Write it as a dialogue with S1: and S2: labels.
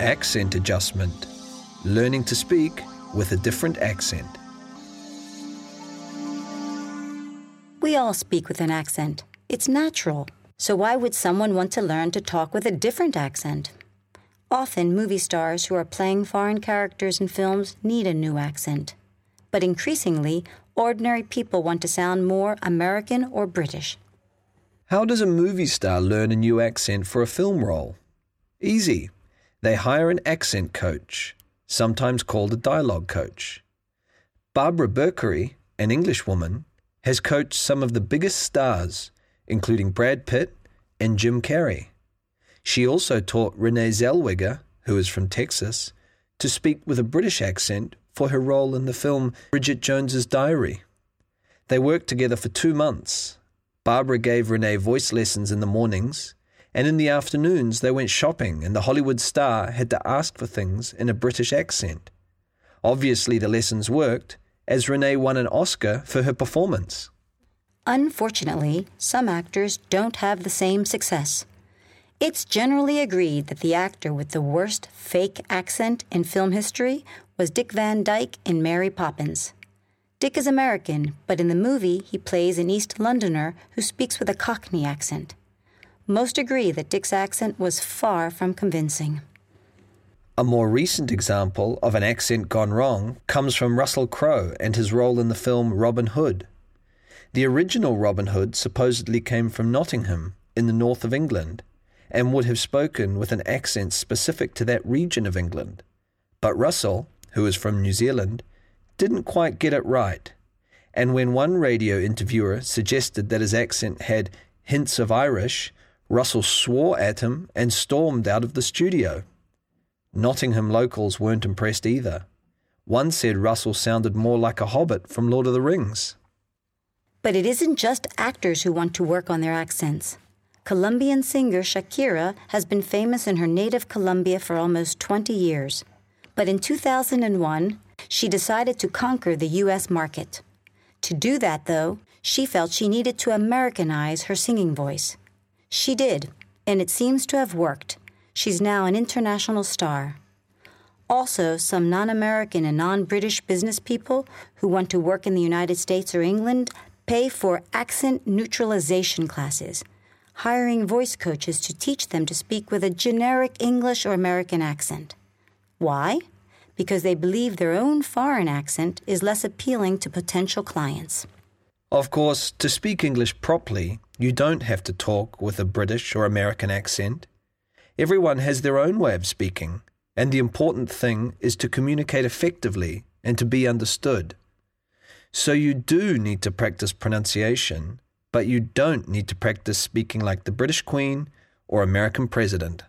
S1: Accent adjustment. Learning to speak with a different accent.
S2: We all speak with an accent. It's natural. So why would someone want to learn to talk with a different accent? Often, movie stars who are playing foreign characters in films need a new accent. But increasingly, ordinary people want to sound more American or British.
S1: How does a movie star learn a new accent for a film role? Easy. They hire an accent coach, sometimes called a dialogue coach. Barbara Berkery, an Englishwoman, has coached some of the biggest stars, including Brad Pitt and Jim Carrey. She also taught Renee Zellweger, who is from Texas, to speak with a British accent for her role in the film Bridget Jones's Diary. They worked together for two months. Barbara gave Renee voice lessons in the mornings, and in the afternoons they went shopping, and the Hollywood star had to ask for things in a British accent. Obviously, the lessons worked, as Renee won an Oscar for her performance.
S2: Unfortunately, some actors don't have the same success. It's generally agreed that the actor with the worst fake accent in film history was Dick Van Dyke in Mary Poppins. Dick is American, but in the movie he plays an East Londoner who speaks with a Cockney accent. Most agree that Dick's accent was far from convincing.
S1: A more recent example of an accent gone wrong comes from Russell Crowe and his role in the film Robin Hood. The original Robin Hood supposedly came from Nottingham, in the north of England, and would have spoken with an accent specific to that region of England. But Russell, who is from New Zealand, didn't quite get it right. And when one radio interviewer suggested that his accent had hints of Irish, Russell swore at him and stormed out of the studio. Nottingham locals weren't impressed either. One said Russell sounded more like a hobbit from Lord of the Rings.
S2: But it isn't just actors who want to work on their accents. Colombian singer Shakira has been famous in her native Colombia for almost 20 years. But in 2001, she decided to conquer the U.S. market. To do that, though, she felt she needed to Americanize her singing voice. She did, and it seems to have worked. She's now an international star. Also, some non American and non British business people who want to work in the United States or England pay for accent neutralization classes, hiring voice coaches to teach them to speak with a generic English or American accent. Why? Because they believe their own foreign accent is less appealing to potential clients.
S1: Of course, to speak English properly, you don't have to talk with a British or American accent. Everyone has their own way of speaking, and the important thing is to communicate effectively and to be understood. So you do need to practice pronunciation, but you don't need to practice speaking like the British Queen or American President.